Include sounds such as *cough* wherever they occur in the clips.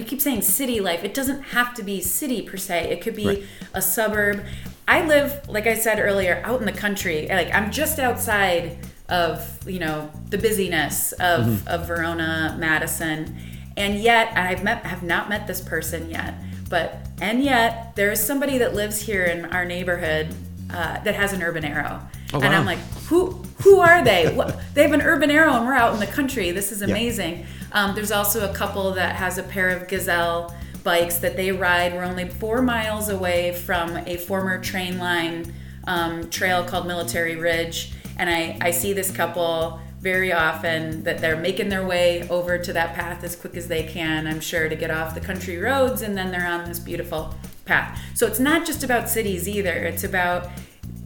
we keep saying city life. It doesn't have to be city per se. It could be Right. a suburb. I live, like I said earlier, out in the country. Like I'm just outside of you know the busyness of, of Verona, Madison, and yet I've met have not met this person yet. But and yet there is somebody that lives here in our neighborhood uh, that has an urban arrow, Oh, and wow. I'm like, who who are they? what, they have an urban arrow, and we're out in the country. This is amazing. Um, there's also a couple that has a pair of Gazelle bikes that they ride. We're only four miles away from a former train line um, trail called Military Ridge, and I, I see this couple very often that they're making their way over to that path as quick as they can. I'm sure to get off the country roads, and then they're on this beautiful path. So it's not just about cities either. It's about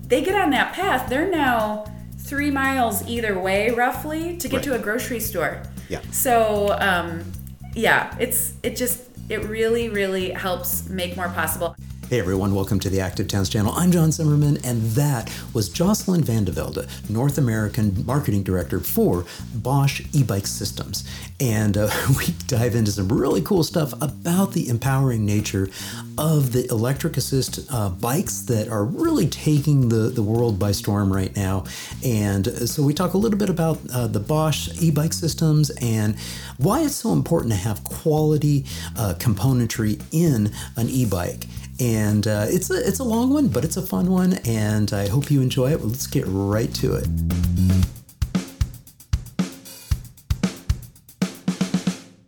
they get on that path. They're now three miles either way, roughly, to get Right. to a grocery store. Yeah. So um, yeah, it's it just it really really helps make more possible. Hey everyone, welcome to the Active Towns channel. I'm John Simmerman, and that was Jocelyn Van de Velde, North American Marketing Director for Bosch e-bike systems. And uh, *laughs* we dive into some really cool stuff about the empowering nature of the electric assist uh, bikes that are really taking the, the world by storm right now. And uh, so we talk a little bit about uh, the Bosch e-bike systems and why it's so important to have quality uh, componentry in an e-bike and uh, it's a it's a long one, but it's a fun one, and I hope you enjoy it. Well, let's get right to it.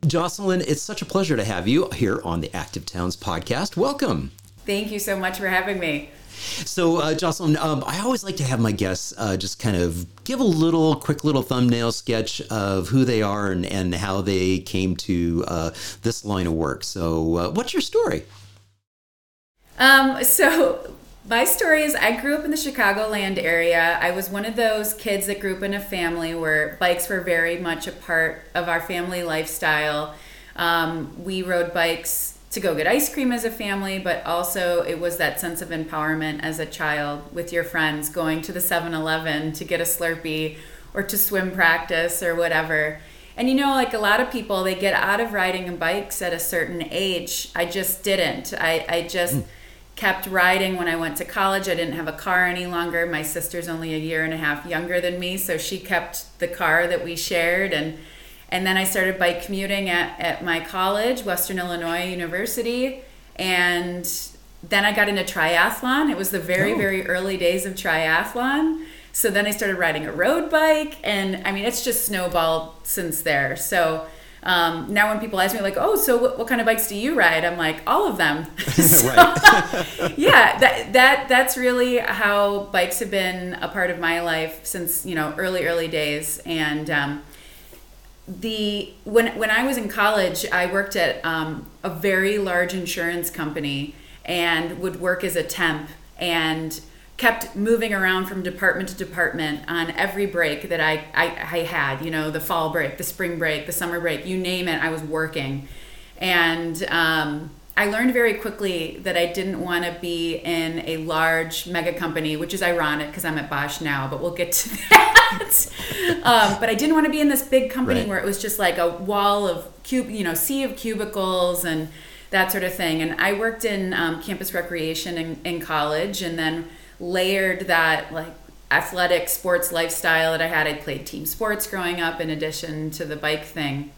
Jocelyn, it's such a pleasure to have you here on the Active Towns podcast. Welcome. Thank you so much for having me. So, uh, Jocelyn, um, I always like to have my guests uh, just kind of give a little quick little thumbnail sketch of who they are and, and how they came to uh, this line of work. So, uh, what's your story? Um, so my story is I grew up in the Chicagoland area. I was one of those kids that grew up in a family where bikes were very much a part of our family lifestyle. Um, we rode bikes to go get ice cream as a family, but also it was that sense of empowerment as a child with your friends going to the 7 Eleven to get a Slurpee or to swim practice or whatever. And you know, like a lot of people, they get out of riding bikes at a certain age. I just didn't. I, I just kept riding when I went to college. I didn't have a car any longer. My sister's only a year and a half younger than me, so she kept the car that we shared and and then I started bike commuting at, at my college, Western Illinois University, and then I got into triathlon. It was the very, Oh. very early days of triathlon. So then I started riding a road bike, and I mean, it's just snowballed since there. So um, now when people ask me, like, oh, so what, what kind of bikes do you ride? I'm like, all of them. *laughs* *laughs* So, *laughs* yeah, that, that that's really how bikes have been a part of my life since you know early early days. And um, the when when I was in college, I worked at um, a very large insurance company and would work as a temp and kept moving around from department to department on every break that I, I, I had, you know, the fall break, the spring break, the summer break, you name it, I was working. And um, I learned very quickly that I didn't want to be in a large mega company, which is ironic because I'm at Bosch now, but we'll get to *laughs* that. um, but I didn't want to be in this big company Right. where it was just like a wall of cube, you know, sea of cubicles and that sort of thing. And I worked in um, campus recreation in, in college, and then layered that like athletic sports lifestyle that I had. I played team sports growing up in addition to the bike thing.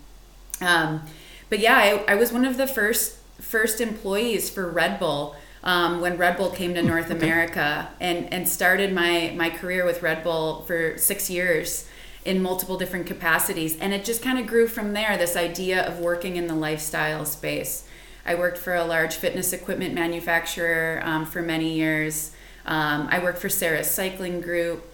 Um, but yeah, I, I was one of the first first employees for Red Bull um, when Red Bull came to North America, and and started my my career with Red Bull for six years in multiple different capacities, and it just kind of grew from there. This idea of working in the lifestyle space. I worked for a large fitness equipment manufacturer um, for many years. Um, I worked for Saris Cycling Group.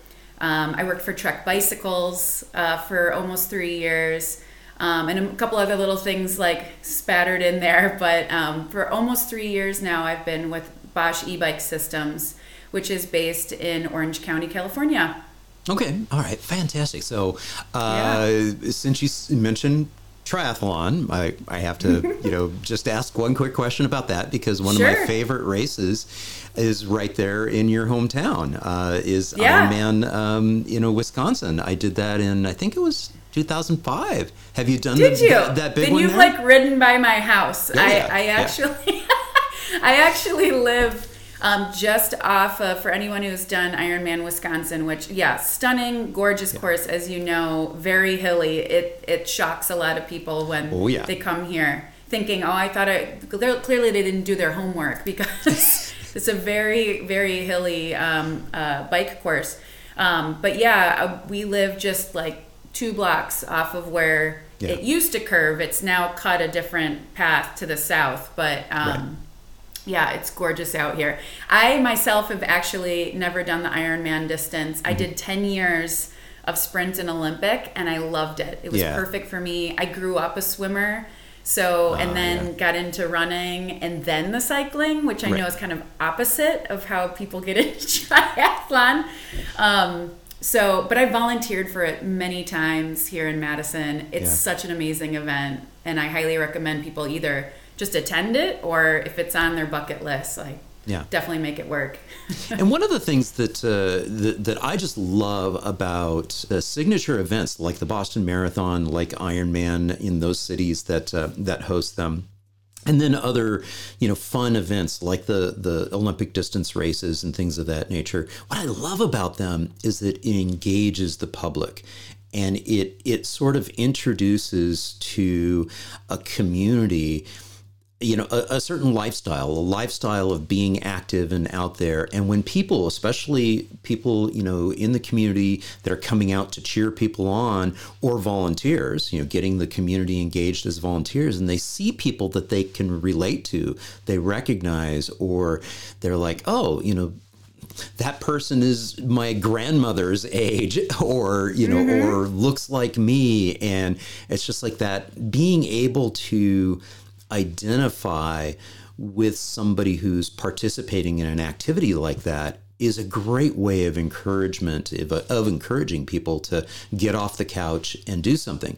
Um, I worked for Trek Bicycles uh, for almost three years, um, and a couple other little things like spattered in there. *laughs* But um, for almost three years now, I've been with Bosch e-bike systems, which is based in Orange County, California. Okay, all right, fantastic. So, uh, since you mentioned triathlon, I, I have to, *laughs* you know, just ask one quick question about that because one of my favorite races is right there in your hometown. Uh, is Yeah. Ironman, um, you know, Wisconsin. I did that in, I think it was 2005. Have you done Did the, you? That, that big then one you've there? like ridden by my house. Oh, I, yeah, I yeah. actually, *laughs* I actually live um, just off of. For anyone who's done Ironman Wisconsin, which yeah, stunning, gorgeous course, as you know, very hilly. It it shocks a lot of people when Oh, yeah. they come here thinking, oh, I thought I clearly they didn't do their homework because *laughs* it's a very very hilly um, uh, bike course. Um, but yeah, uh, we live just like two blocks off of where Yeah. it used to curve. It's now cut a different path to the south, but um, yeah, it's gorgeous out here. I myself have actually never done the Ironman distance. Mm-hmm. I did 10 years of sprint and Olympic and I loved it. It was Yeah. perfect for me. I grew up a swimmer. So, Ah, and then yeah. got into running and then the cycling, which I know is kind of opposite of how people get *laughs* into triathlon. Um, so, but I volunteered for it many times here in Madison. It's Yeah. such an amazing event, and I highly recommend people either just attend it or if it's on their bucket list, like Yeah. definitely make it work. *laughs* and one of the things that, uh, that that I just love about uh, signature events like the Boston Marathon, like Ironman in those cities that uh, that host them, and then other you know fun events like the the Olympic distance races and things of that nature. What I love about them is that it engages the public. And it it sort of introduces to a community you know a, a certain lifestyle a lifestyle of being active and out there. And when people especially people you know in the community that are coming out to cheer people on or volunteers you know getting the community engaged as volunteers and they see people that they can relate to they recognize or they're like oh you know that person is my grandmother's age *laughs* or you know mm-hmm. or looks like me. And it's just like that being able to identify with somebody who's participating in an activity like that is a great way of encouragement of, of encouraging people to get off the couch and do something.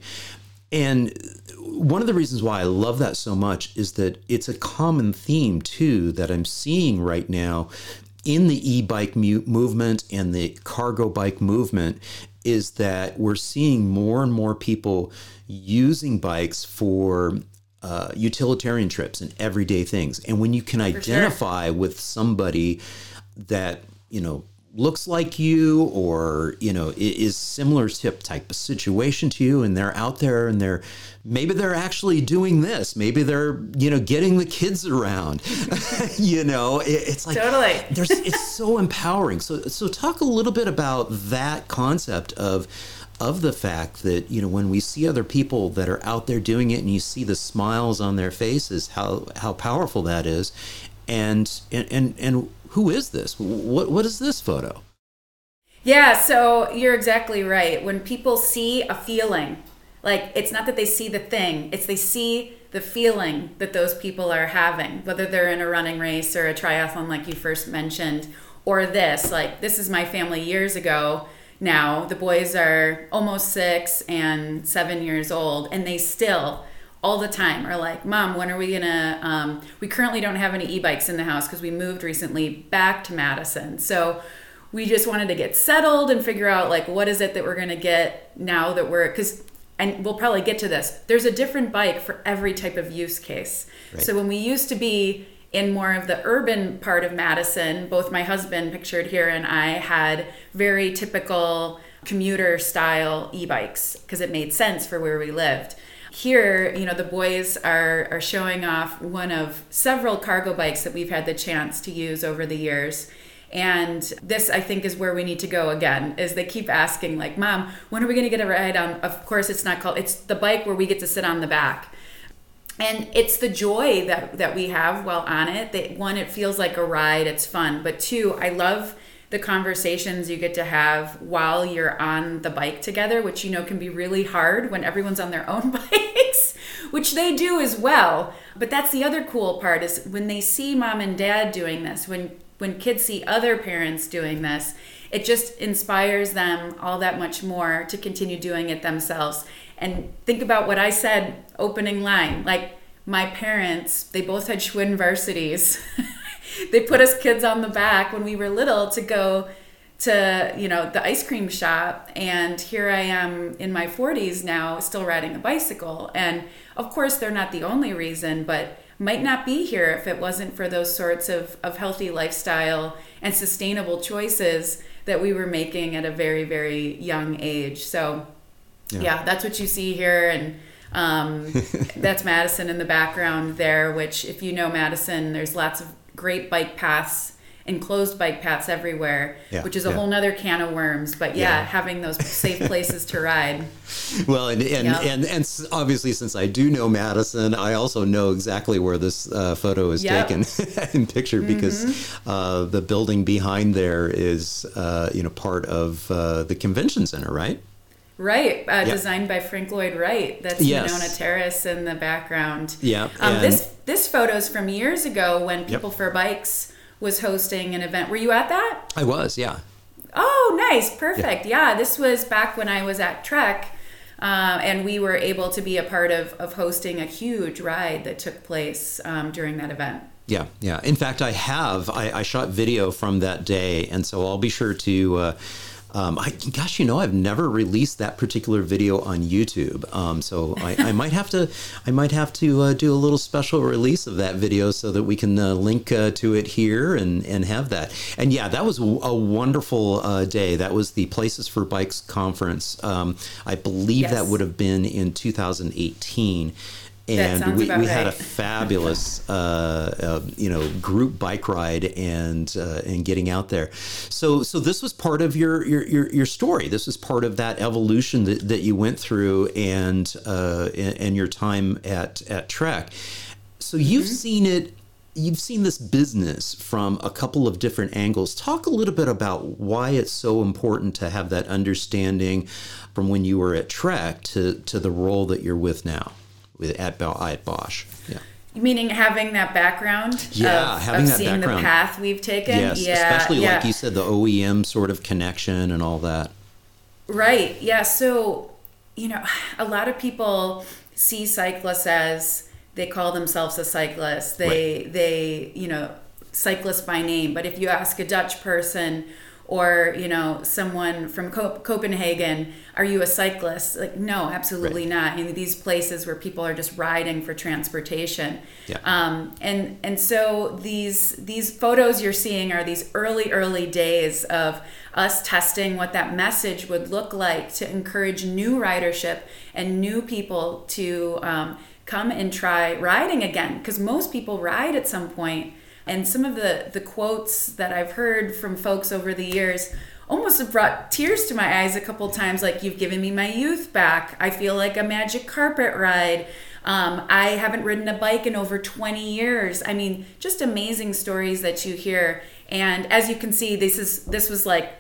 And one of the reasons why I love that so much is that it's a common theme too that I'm seeing right now in the e-bike mu- movement and the cargo bike movement is that we're seeing more and more people using bikes for uh, utilitarian trips and everyday things. And when you can identify with somebody that you know looks like you or you know is similar tip type of situation to you and they're out there and they're maybe they're actually doing this maybe they're you know getting the kids around *laughs* you know it, it's like Totally. there's it's so empowering so so talk a little bit about that concept of of the fact that you know when we see other people that are out there doing it and you see the smiles on their faces how how powerful that is and and and, and who is this what what is this photo Yeah, so you're exactly right. When people see a feeling, like it's not that they see the thing, it's they see the feeling that those people are having, whether they're in a running race or a triathlon, like you first mentioned, or this. Like, this is my family years ago now. The boys are almost six and seven years old, and they still all the time are like, Mom, when are we gonna? Um, we currently don't have any e bikes in the house because we moved recently back to Madison. So we just wanted to get settled and figure out like what is it that we're to get now that we're because and we'll probably get to this there's a different bike for every type of use case so when we used to be in more of the urban part of madison. Both my husband pictured here and i had very typical commuter style e-bikes because it made sense for where we lived. Here you know the boys are are showing off one of several cargo bikes that we've had the chance to use over the years. And this i think is where we need to go again is they keep asking like mom when are we going to get a ride on? Of course it's not called it's the bike where we get to sit on the back and it's the joy that that we have while on it that one it feels like a ride it's fun. But two i love the conversations you get to have while you're on the bike together which you know can be really hard when everyone's on their own *laughs* bikes which they do as well. But that's the other cool part is when they see mom and dad doing this when when kids see other parents doing this it just inspires them all that much more to continue doing it themselves and think about what i said opening line. Like my parents they both had schwinn varsities. *laughs* They put us kids on the back when we were little to go to you know the ice cream shop. And here i am in my 40s now still riding a bicycle. And of course they're not the only reason but might not be here if it wasn't for those sorts of, of healthy lifestyle and sustainable choices that we were making at a very very young age. So yeah, yeah that's what you see here and um, *laughs* that's madison in the background there which if you know madison there's lots of great bike paths enclosed bike paths everywhere, yeah, which is a yeah. whole nother can of worms. But yeah, yeah. having those safe places to ride. *laughs* Well, and and, yep. and and obviously, since I do know Madison, I also know exactly where this uh, photo is yep. taken *laughs* in picture mm-hmm. because uh, the building behind there is uh, you know part of uh, the convention center, right? Right, uh, yep. designed by Frank Lloyd Wright. That's yes. Monona Terrace in the background. Yeah. Um, this this photo's from years ago when People for Bikes was hosting an event. Were you at that? I was, yeah. Oh, nice. Perfect. Yeah, yeah this was back when I was at Trek. Uh, and we were able to be a part of, of hosting a huge ride that took place um, during that event. Yeah, yeah. In fact, I have. I, I, shot video from that day, and so I'll be sure to uh, um, I, gosh, you know, I've never released that particular video on YouTube, um, so I, I, might have to, I might have to uh, do a little special release of that video so that we can uh, link uh, to it here and and have that. And yeah, that was a wonderful uh, day. That was the Places for Bikes conference. Um, I believe yes. that would have been in 2018 and we, we right. had a *laughs* fabulous uh, uh, you know group bike ride and uh, and getting out there so so this was part of your your your, your story this was part of that evolution that, that you went through and uh, and, and your time at at trek so you've mm-hmm. seen it you've seen this business from a couple of different angles. Talk a little bit about why it's so important to have that understanding from when you were at Trek to, to the role that you're with now with at, at Bosch. Yeah. Meaning having that background, yeah, of, having of that seeing background. the path we've taken, yes, yeah, especially yeah. like you said, the OEM sort of connection and all that. Right. Yeah. So you know, *sighs* a lot of people see cyclists as they call themselves a cyclist. They right. they you know cyclist by name, but if you ask a Dutch person or you know someone from copenhagen are you a cyclist like no absolutely right. not in these places where people are just riding for transportation yeah. um, and and so these these photos you're seeing are these early early days of us testing what that message would look like to encourage new ridership and new people to um, come and try riding again because most people ride at some point and some of the, the quotes that I've heard from folks over the years almost have brought tears to my eyes a couple times like, You've given me my youth back. I feel like a magic carpet ride. Um, I haven't ridden a bike in over 20 years. I mean, just amazing stories that you hear. And as you can see, this is this was like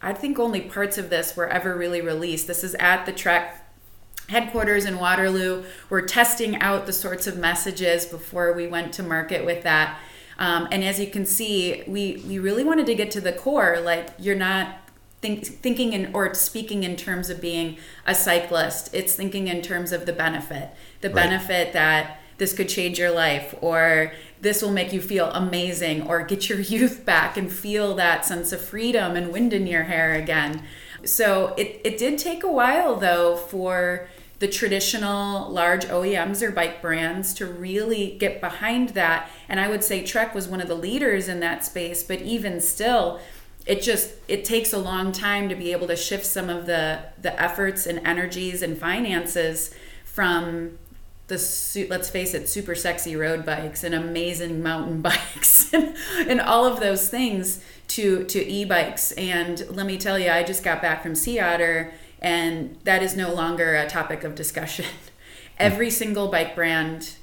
I think only parts of this were ever really released. This is at the Trek headquarters in Waterloo. We're testing out the sorts of messages before we went to market with that. Um, and as you can see, we, we really wanted to get to the core. Like, you're not think, thinking in or speaking in terms of being a cyclist, it's thinking in terms of the benefit. The right. benefit that this could change your life, or this will make you feel amazing, or get your *laughs* youth back and feel that sense of freedom and wind in your hair again. So it, it did take a while, though, for the traditional large OEMs or bike brands to really get behind that. And I would say Trek was one of the leaders in that space, but even still, it just it takes a long time to be able to shift some of the the efforts and energies and finances from the let's face it super sexy road bikes and amazing mountain *laughs* bikes and, and all of those things to to e-bikes and let me tell you i just got back from sea otter and that is no longer a topic of discussion. *laughs* every single bike brand,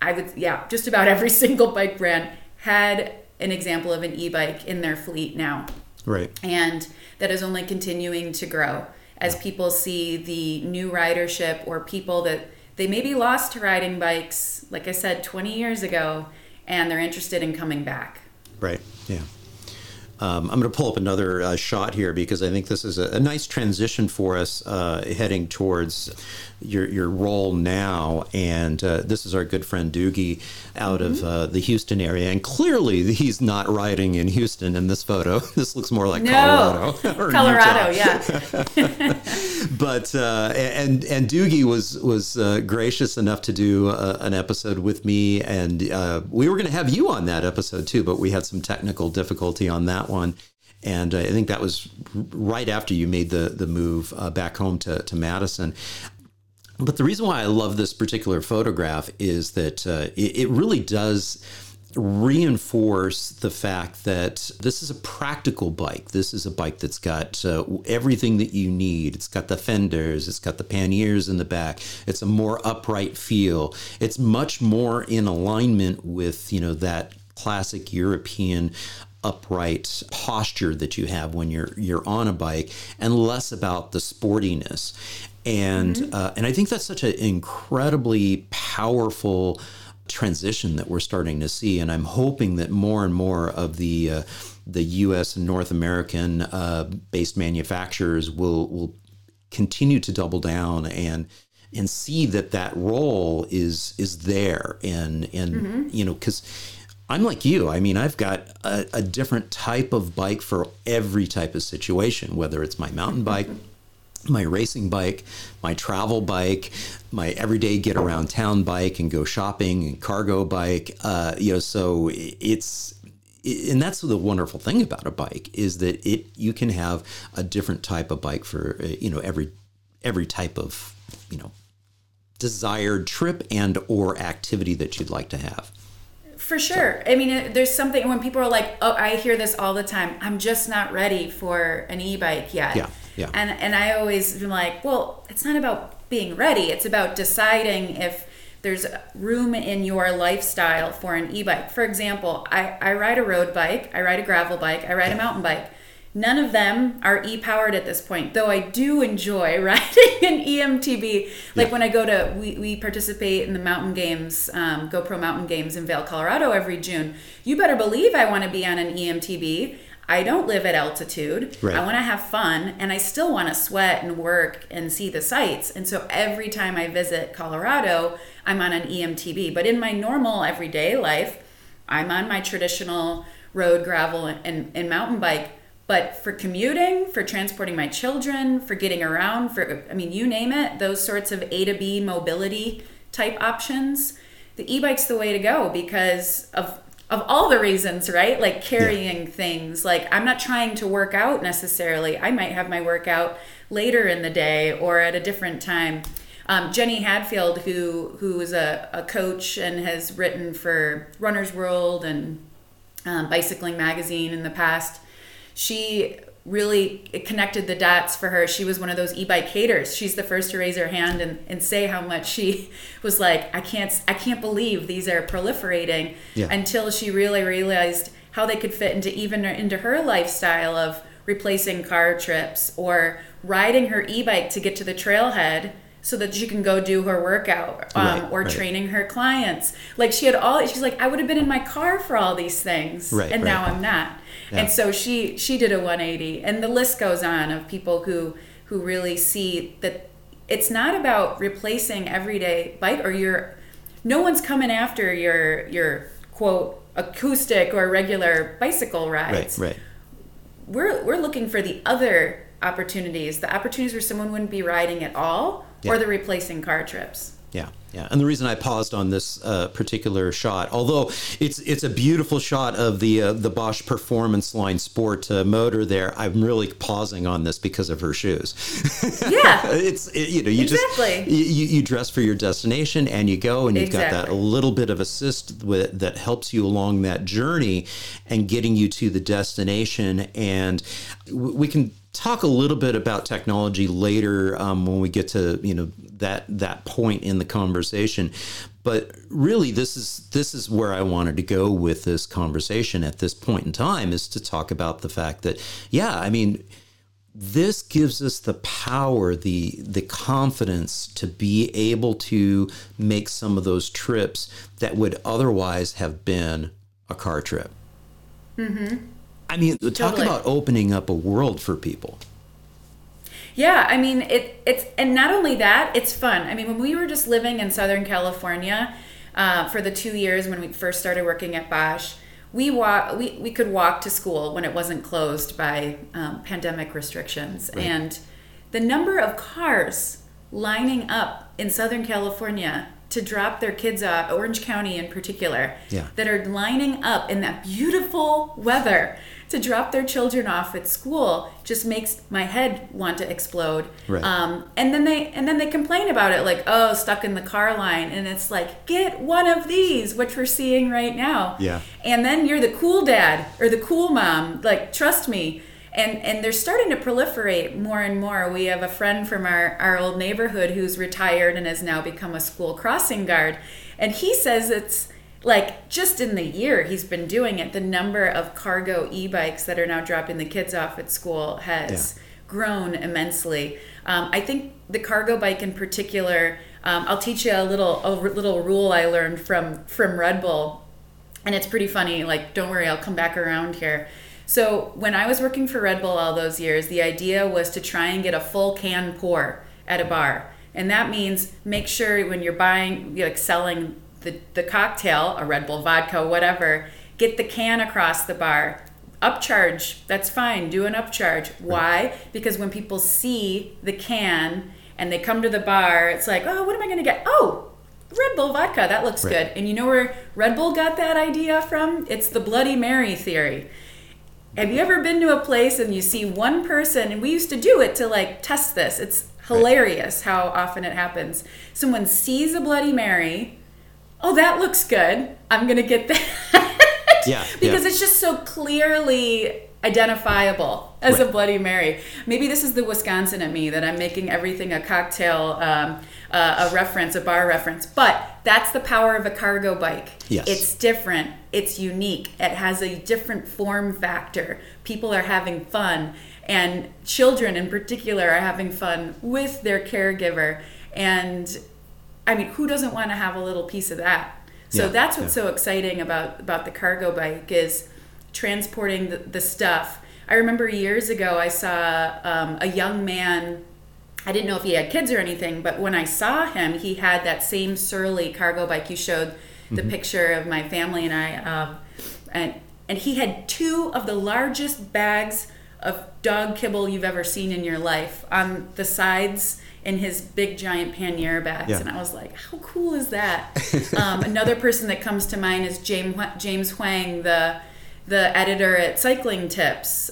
I would, yeah, just about every *laughs* single bike brand had an example of an e bike in their fleet now. Right. And that is only continuing to grow as people see the new ridership or people that they maybe lost to riding bikes, like I said, 20 years ago, and they're interested in coming back. Right. Yeah. Um, I'm going to pull up another uh, shot here because I think this is a, a nice transition for us uh, heading towards your your role now. And uh, this is our good friend Doogie out mm-hmm. of uh, the Houston area, and clearly he's not riding in Houston in this photo. *laughs* this looks more like no. Colorado. *laughs* Colorado, yeah. *laughs* but uh, and and Doogie was was uh, gracious enough to do an episode with me, and we were going to have you on that episode too, but we had some technical difficulty on that one. And I think that was right after you made the, the move uh, back home to, to Madison. But the reason why I love this particular photograph is that uh, it, it really does reinforce the fact that this is a practical bike. This is a bike that's got uh, everything that you need. It's got the fenders, it's got the panniers in the back. It's a more upright feel. It's much more in alignment with, you know, that classic European upright posture that you have when you're you're on a bike and less about the sportiness and mm-hmm. uh, and I think that's such an incredibly powerful transition that we're starting to see and I'm hoping that more and more of the uh, the US and North American uh, based manufacturers will will continue to double down and and see that that role is is there and and mm-hmm. you know cuz I'm like you. I mean, I've got a, a, different type of bike for every type of situation, whether it's my mountain bike, my racing bike, my travel bike, my everyday get around town bike and go shopping and cargo bike. Uh, you know, so it's and that's the wonderful thing about a bike is that it you can have a different type of bike for you know every every type of you know desired trip and or activity that you'd like to have. For sure. I mean, there's something when people are like, "Oh, I hear this all the time. I'm just not ready for an e-bike yet." Yeah. Yeah. And and I always been like, "Well, it's not about being ready. It's about deciding if there's room in your lifestyle for an e-bike. For example, I, I ride a road bike, I ride a gravel bike, I ride a mountain bike. None of them are e-powered at this point, though I do enjoy *laughs* riding an EMTB. Like yeah. when I go to, we, we participate in the mountain games, um, GoPro mountain games in Vail, Colorado every June. You better believe I want to be on an EMTB. I don't live at altitude. Right. I want to have fun and I still want to sweat and work and see the sights. And so every time I visit Colorado, I'm on an EMTB. But in my normal everyday life, I'm on my traditional road, gravel, and, and mountain bike but for commuting, for transporting my children, for getting around, for, I mean, you name it, those sorts of A to B mobility type options, the e bike's the way to go because of of all the reasons, right? Like carrying yeah. things. Like I'm not trying to work out necessarily. I might have my workout later in the day or at a different time. Um, Jenny Hadfield, who who is a, a coach and has written for Runner's World and um, Bicycling Magazine in the past, she really connected the dots for her. She was one of those e-bike haters. She's the first to raise her hand and, and say how much she *laughs* was like, I can't I can't believe these are proliferating yeah. until she really realized how they could fit into even into her lifestyle of replacing car trips or riding her e-bike to get to the trailhead so that she can go do her workout um, right, or right. training her clients. Like she had all she's like I would have been in my car for all these things right, and now I'm not. Yeah. And so she she did a 180 and the list goes on of people who who really see that it's not about replacing everyday bike or your no one's coming after your your quote acoustic or regular bicycle rides. Right, right. We're we're looking for the other opportunities, the opportunities where someone wouldn't be riding at all yeah. or the replacing car trips. Yeah, yeah. And the reason I paused on this uh, particular shot, although it's it's a beautiful shot of the uh, the Bosch Performance Line Sport uh, motor there, I'm really pausing on this because of her shoes. Yeah, *laughs* it's it, you know you exactly. just you, you dress for your destination and you go and you've exactly. got that little bit of assist with, that helps you along that journey and getting you to the destination. And we can talk a little bit about technology later um, when we get to you know that that point in the conversation. But really this is this is where I wanted to go with this conversation at this point in time is to talk about the fact that yeah I mean this gives us the power the the confidence to be able to make some of those trips that would otherwise have been a car trip. Mm-hmm I mean, talk Totally. about opening up a world for people. Yeah, I mean it. It's and not only that, it's fun. I mean, when we were just living in Southern California uh, for the two years when we first started working at Bosch, we walk. We, we could walk to school when it wasn't closed by um, pandemic restrictions, Right. and the number of cars lining up in Southern California to drop their kids off, Orange County in particular, Yeah. that are lining up in that beautiful weather to drop their children off at school just makes my head want to explode. Right. Um, and then they and then they complain about it like, oh, stuck in the car line, and it's like, get one of these, which we're seeing right now. Yeah. And then you're the cool dad or the cool mom. Like, trust me. And and they're starting to proliferate more and more. We have a friend from our, our old neighborhood who's retired and has now become a school crossing guard. And he says it's like just in the year he's been doing it, the number of cargo e-bikes that are now dropping the kids off at school has grown immensely. Um, I think the cargo bike in particular. Um, I'll teach you a little a little rule I learned from from Red Bull and it's pretty funny like don't worry i'll come back around here so when i was working for red bull all those years the idea was to try and get a full can pour at a bar and that means make sure when you're buying like selling the, the cocktail a red bull vodka whatever get the can across the bar upcharge that's fine do an upcharge why because when people see the can and they come to the bar it's like oh what am i going to get oh Red Bull vodka, that looks Right. good. And you know where Red Bull got that idea from? It's the Bloody Mary theory. Have you ever been to a place and you see one person, and we used to do it to like test this. It's hilarious how often it happens. Someone sees a Bloody Mary, oh, that looks good. I'm going to get that. *laughs* Yeah, because yeah. it's just so clearly identifiable as a Bloody Mary. Maybe this is the Wisconsin in me that I'm making everything a cocktail, um, uh, a reference, a bar reference. But that's the power of a cargo bike. Yes. It's different. It's unique. It has a different form factor. People are having fun, and children in particular are having fun with their caregiver. And I mean, who doesn't want to have a little piece of that? So Yeah, that's what's yeah. so exciting about about the cargo bike is transporting the, the stuff. I remember years ago I saw um, a young man. I didn't know if he had kids or anything, but when I saw him, he had that same surly cargo bike. You showed the picture of my family and I, um, and and he had two of the largest bags of dog kibble you've ever seen in your life on the sides in his big giant pannier bags, Yeah. and I was like, how cool is that? *laughs* um, another person that comes to mind is James James Huang, the the editor at Cycling Tips.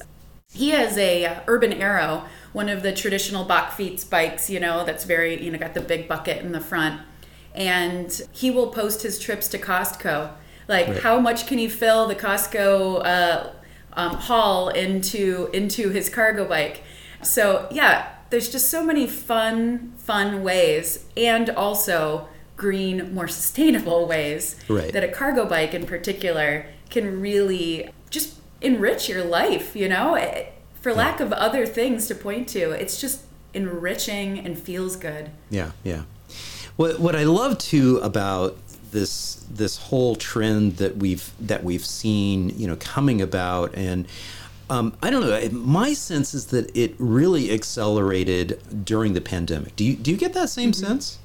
He has a uh, Urban Arrow, one of the traditional Bakfiets bikes, you know, that's very, you know, got the big bucket in the front. And he will post his trips to Costco. Like, Right. how much can he fill the Costco uh, um, haul into into his cargo bike? So yeah, there's just so many fun, fun ways, and also green, more sustainable ways Right. that a cargo bike in particular can really just enrich your life, you know? It- For lack of other things to point to, it's just enriching and feels good. Yeah, yeah. What what I love too about this this whole trend that we've that we've seen, you know, coming about and um, I don't know. My sense is that it really accelerated during the pandemic. Do you do you get that same sense?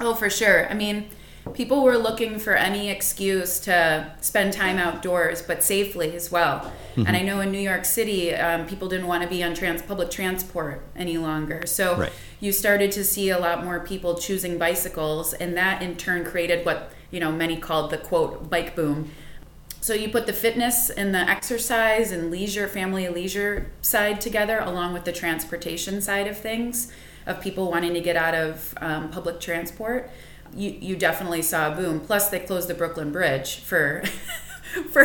Oh, for sure. I mean, people were looking for any excuse to spend time outdoors, but safely as well. And I know in New York City, um, people didn't want to be on trans- public transport any longer. So Right. you started to see a lot more people choosing bicycles, and that in turn created what you know many called the quote bike boom. So you put the fitness and the exercise and leisure, family leisure side together, along with the transportation side of things, of people wanting to get out of um, public transport. You you definitely saw a boom. Plus, they closed the Brooklyn Bridge for. *laughs* For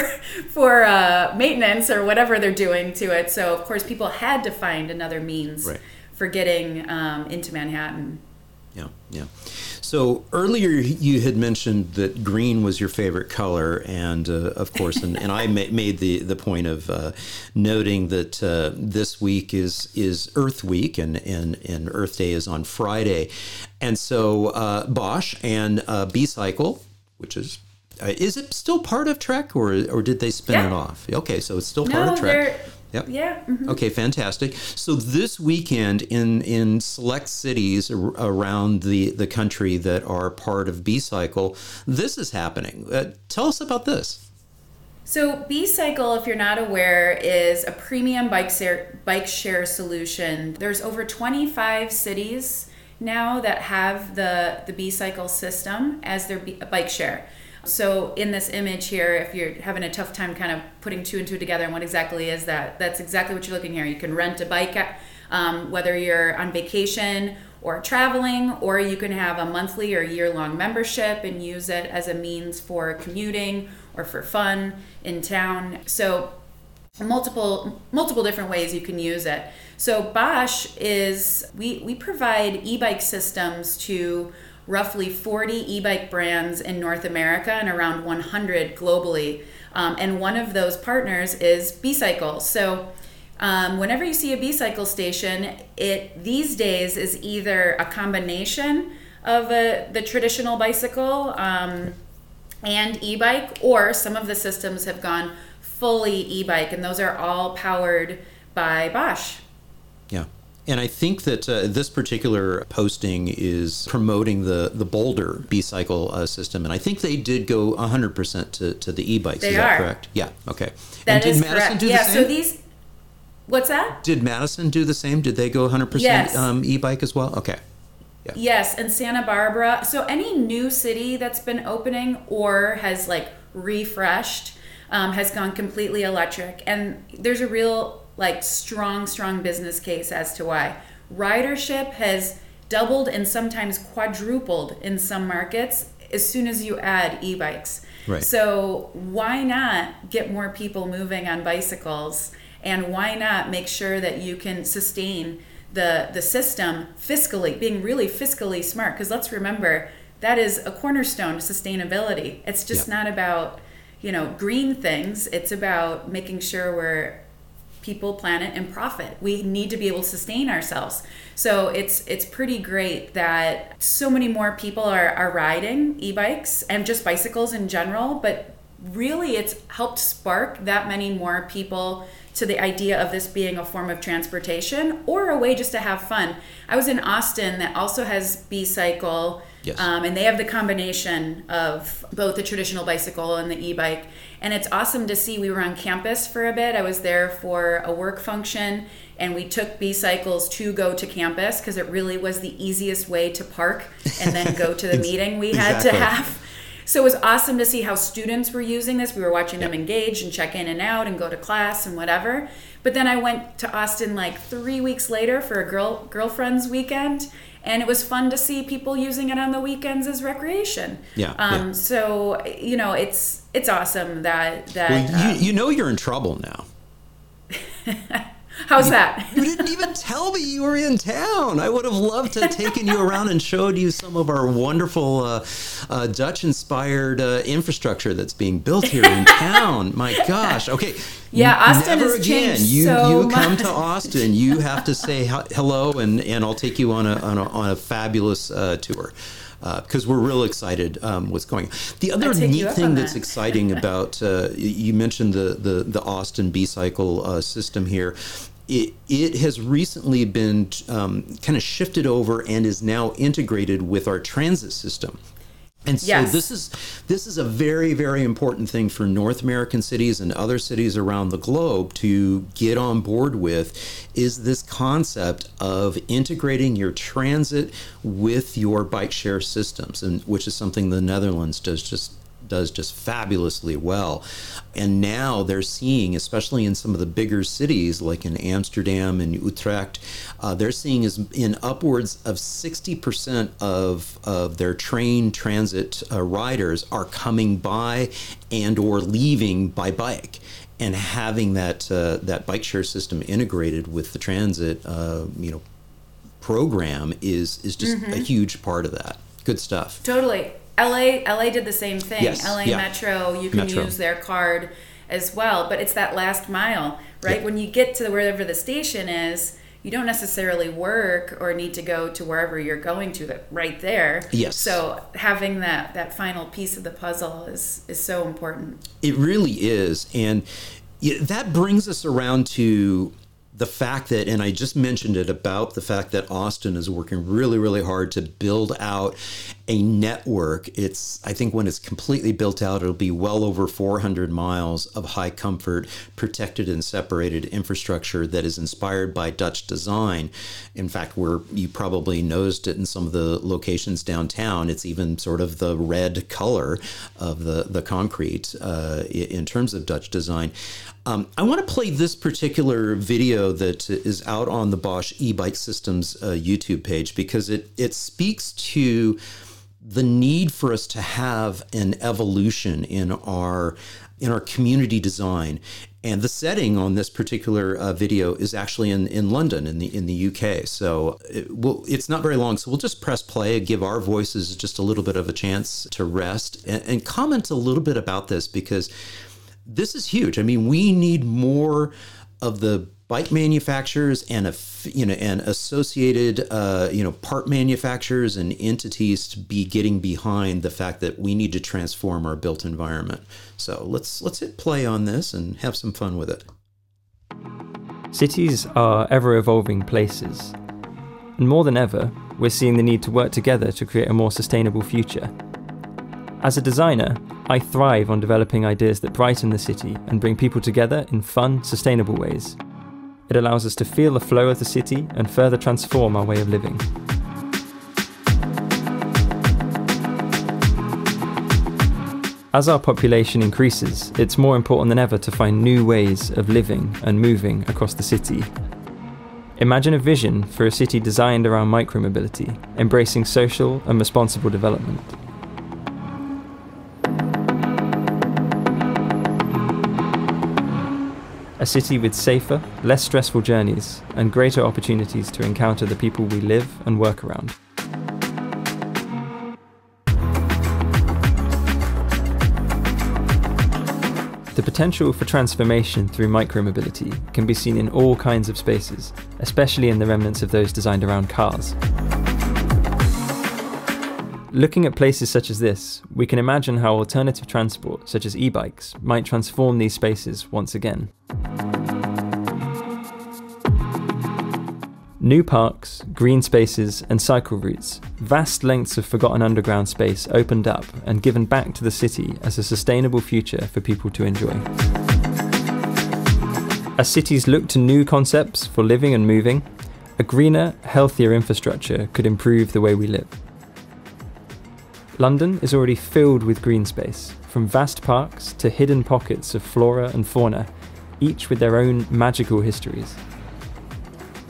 for uh, maintenance or whatever they're doing to it, so of course people had to find another means Right. for getting um, into Manhattan. Yeah, yeah. So earlier you had mentioned that green was your favorite color, and uh, of course, and, and I ma- made the the point of uh, noting that uh, this week is is Earth Week, and and and Earth Day is on Friday, and so uh, Bosch and uh, B Cycle, which is Uh, is it still part of Trek, or or did they spin Yeah. it off? Okay, so it's still part of Trek. Yep. yeah. mhm. Okay, fantastic. So this weekend in in select cities ar- around the the country that are part of B Cycle, this is happening. Uh, tell us about this. So B Cycle, if you're not aware, is a premium bike share, bike share solution. There's over 25 cities now that have the the B Cycle system as their B- bike share. So in this image here, if you're having a tough time kind of putting two and two together and what exactly is that, that's exactly what you're looking here. You can rent a bike, um, whether you're on vacation or traveling, or you can have a monthly or year long membership and use it as a means for commuting or for fun in town. So multiple multiple different ways you can use it. So Bosch is we we provide e-bike systems to roughly 40 e-bike brands in North America and around 100 globally. Um, and one of those partners is B-Cycle. So um, whenever you see a B-Cycle station, it these days is either a combination of a, the traditional bicycle um, and e-bike, or some of the systems have gone fully e-bike, and those are all powered by Bosch. Yeah. And I think that uh, this particular posting is promoting the, the Boulder B cycle uh, system. And I think they did go 100% to, to the e bikes. They is that are. correct? Yeah. Okay. That and is did Madison correct. do yeah. the same? So these, what's that? did Madison do the same? Did they go 100% Yes. um, e bike as well? Okay. Yes, and Santa Barbara. So any new city that's been opening or has like refreshed um, has gone completely electric, and there's a real like strong, strong business case as to why ridership has doubled and sometimes quadrupled in some markets as soon as you add e-bikes. Right. So why not get more people moving on bicycles, and why not make sure that you can sustain the the system fiscally, being really fiscally smart? Because let's remember that is a cornerstone to sustainability. It's just Yeah. not about you know green things. It's about making sure we're people, planet, and profit. We need to be able to sustain ourselves. So it's it's pretty great that so many more people are, are riding e-bikes and just bicycles in general, but really it's helped spark that many more people to the idea of this being a form of transportation or a way just to have fun. I was in Austin that also has B-Cycle. Yes. Um, and they have the combination of both the traditional bicycle and the e-bike. And it's awesome to see we were on campus for a bit. I was there for a work function and we took b-cycles to go to campus because it really was the easiest way to park and then go to the *laughs* meeting we had exactly. to have. So it was awesome to see how students were using this. We were watching them engage and check in and out and go to class and whatever. But then i went to austin like three weeks later for a girl girlfriend's weekend and it was fun to see people using it on the weekends as recreation. Yeah, Um, yeah. So you know, it's it's awesome that that. Well, you, you know you're in trouble now. *laughs* how's that? You didn't even tell me you were in town. I would have loved to have taken you around and showed you some of our wonderful uh, uh, Dutch-inspired uh, infrastructure that's being built here in *laughs* town. My gosh. Okay. Yeah, Austin Never has again. changed You so you *laughs* come much. to Austin. You have to say hello, and, and I'll take you on a on a, on a fabulous uh, tour. Because we're real excited um, what's going. on. The other neat thing on that's exciting *laughs* about uh, you mentioned the the, the Austin B cycle uh, system here. It, it has recently been um, kind of shifted over and is now integrated with our transit system. And so Yes. this is this is a very very important thing for North American cities and other cities around the globe to get on board with is this concept of integrating your transit with your bike share systems and which is something the Netherlands does just does just fabulously well. And now they're seeing, especially in some of the bigger cities like in Amsterdam and Utrecht, uh, they're seeing is in upwards of 60% of, of their train transit uh, riders are coming by and or leaving by bike. And having that uh, that bike share system integrated with the transit, uh, you know, program is is just Mm-hmm. a huge part of that. Good stuff. Totally. LA LA did the same thing. Yes, LA yeah. Metro, you can Metro. use their card as well, but it's that last mile, right? When you get to wherever the station is, you don't necessarily work or need to go to wherever you're going to that right there. Yes. So having that that final piece of the puzzle is is so important. It really is, and that brings us around to the fact that, and I just mentioned it about the fact that Austin is working really, really hard to build out a network. It's, I think, when it's completely built out, it'll be well over 400 miles of high comfort, protected and separated infrastructure that is inspired by Dutch design. In fact, where you probably noticed it in some of the locations downtown, it's even sort of the red color of the, the concrete uh, in terms of Dutch design. Um, I want to play this particular video that is out on the Bosch e-bike systems uh, YouTube page because it it speaks to the need for us to have an evolution in our in our community design. And the setting on this particular uh, video is actually in, in London, in the in the UK. So it, will it's not very long. So we'll just press play, and give our voices just a little bit of a chance to rest, and, and comment a little bit about this because this is huge. I mean, we need more of the bike manufacturers and a, you know and associated uh, you know part manufacturers and entities to be getting behind the fact that we need to transform our built environment. So let's let's hit play on this and have some fun with it. Cities are ever evolving places, and more than ever, we're seeing the need to work together to create a more sustainable future. As a designer, I thrive on developing ideas that brighten the city and bring people together in fun, sustainable ways. It allows us to feel the flow of the city and further transform our way of living. As our population increases, it's more important than ever to find new ways of living and moving across the city. Imagine a vision for a city designed around micromobility, embracing social and responsible development. A city with safer, less stressful journeys, and greater opportunities to encounter the people we live and work around. The potential for transformation through micromobility can be seen in all kinds of spaces, especially in the remnants of those designed around cars. Looking at places such as this, we can imagine how alternative transport, such as e bikes, might transform these spaces once again. New parks, green spaces, and cycle routes, vast lengths of forgotten underground space opened up and given back to the city as a sustainable future for people to enjoy. As cities look to new concepts for living and moving, a greener, healthier infrastructure could improve the way we live. London is already filled with green space, from vast parks to hidden pockets of flora and fauna, each with their own magical histories.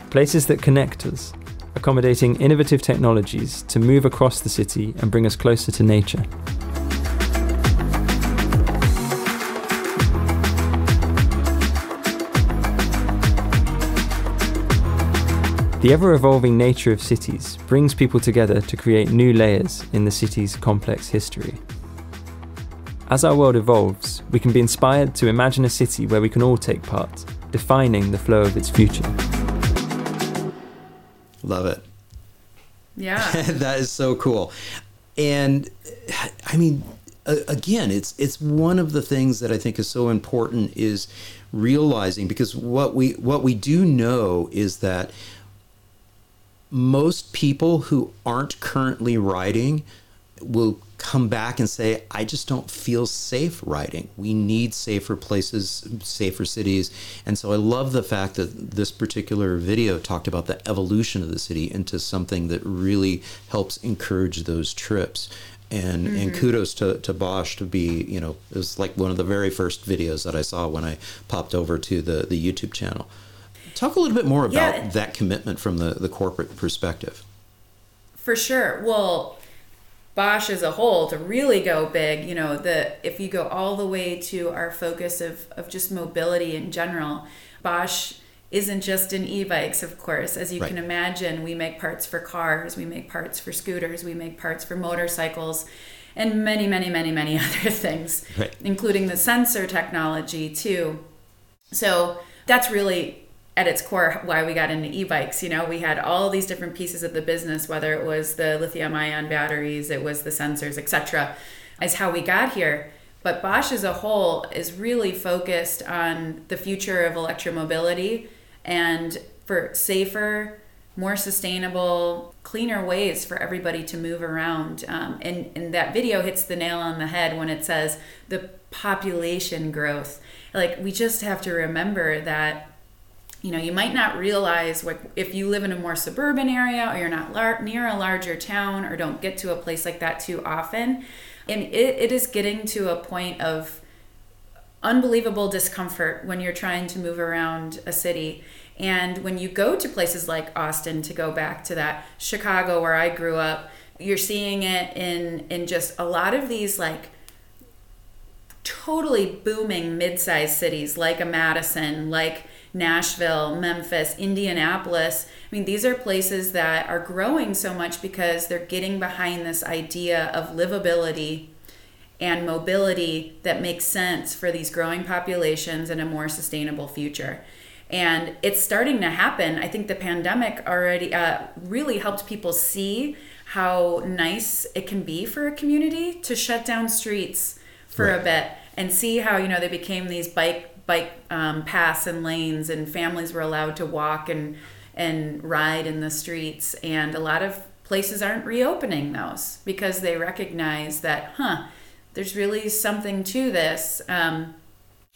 Places that connect us, accommodating innovative technologies to move across the city and bring us closer to nature. The ever evolving nature of cities brings people together to create new layers in the city's complex history. As our world evolves, we can be inspired to imagine a city where we can all take part, defining the flow of its future. Love it. Yeah. *laughs* that is so cool. And I mean, again, it's it's one of the things that I think is so important is realizing because what we what we do know is that most people who aren't currently writing will come back and say, I just don't feel safe riding. We need safer places, safer cities. And so I love the fact that this particular video talked about the evolution of the city into something that really helps encourage those trips. And, mm-hmm. and kudos to, to Bosch to be, you know, it was like one of the very first videos that I saw when I popped over to the, the YouTube channel. Talk a little bit more about yeah. that commitment from the, the corporate perspective. For sure. Well, Bosch as a whole to really go big, you know, the if you go all the way to our focus of, of just mobility in general, Bosch isn't just in e-bikes, of course. As you right. can imagine, we make parts for cars, we make parts for scooters, we make parts for motorcycles, and many, many, many, many *laughs* other things, right. including the sensor technology too. So that's really at its core why we got into e-bikes you know? We had all these different pieces of the business whether it was the lithium ion batteries it was the sensors etc is how we got here. But bosch as a whole is really focused on the future of electromobility and for safer more sustainable cleaner ways for everybody to move around. Um, and, and that video hits the nail on the head when it says the population growth. Like we just have to remember that you know you might not realize what if you live in a more suburban area or you're not lar- near a larger town or don't get to a place like that too often and it, it is getting to a point of unbelievable discomfort when you're trying to move around a city. And when you go to places like austin to go back to that chicago where i grew up you're seeing it in in just a lot of these like totally booming mid-sized cities like a madison like Nashville, Memphis, Indianapolis. I mean, these are places that are growing so much because they're getting behind this idea of livability and mobility that makes sense for these growing populations and a more sustainable future. And it's starting to happen. I think the pandemic already uh, really helped people see how nice it can be for a community to shut down streets for right. a bit and see how you know they became these bike bike um, paths and lanes, and families were allowed to walk and and ride in the streets. And a lot of places aren't reopening those because they recognize that, huh, there's really something to this. Um,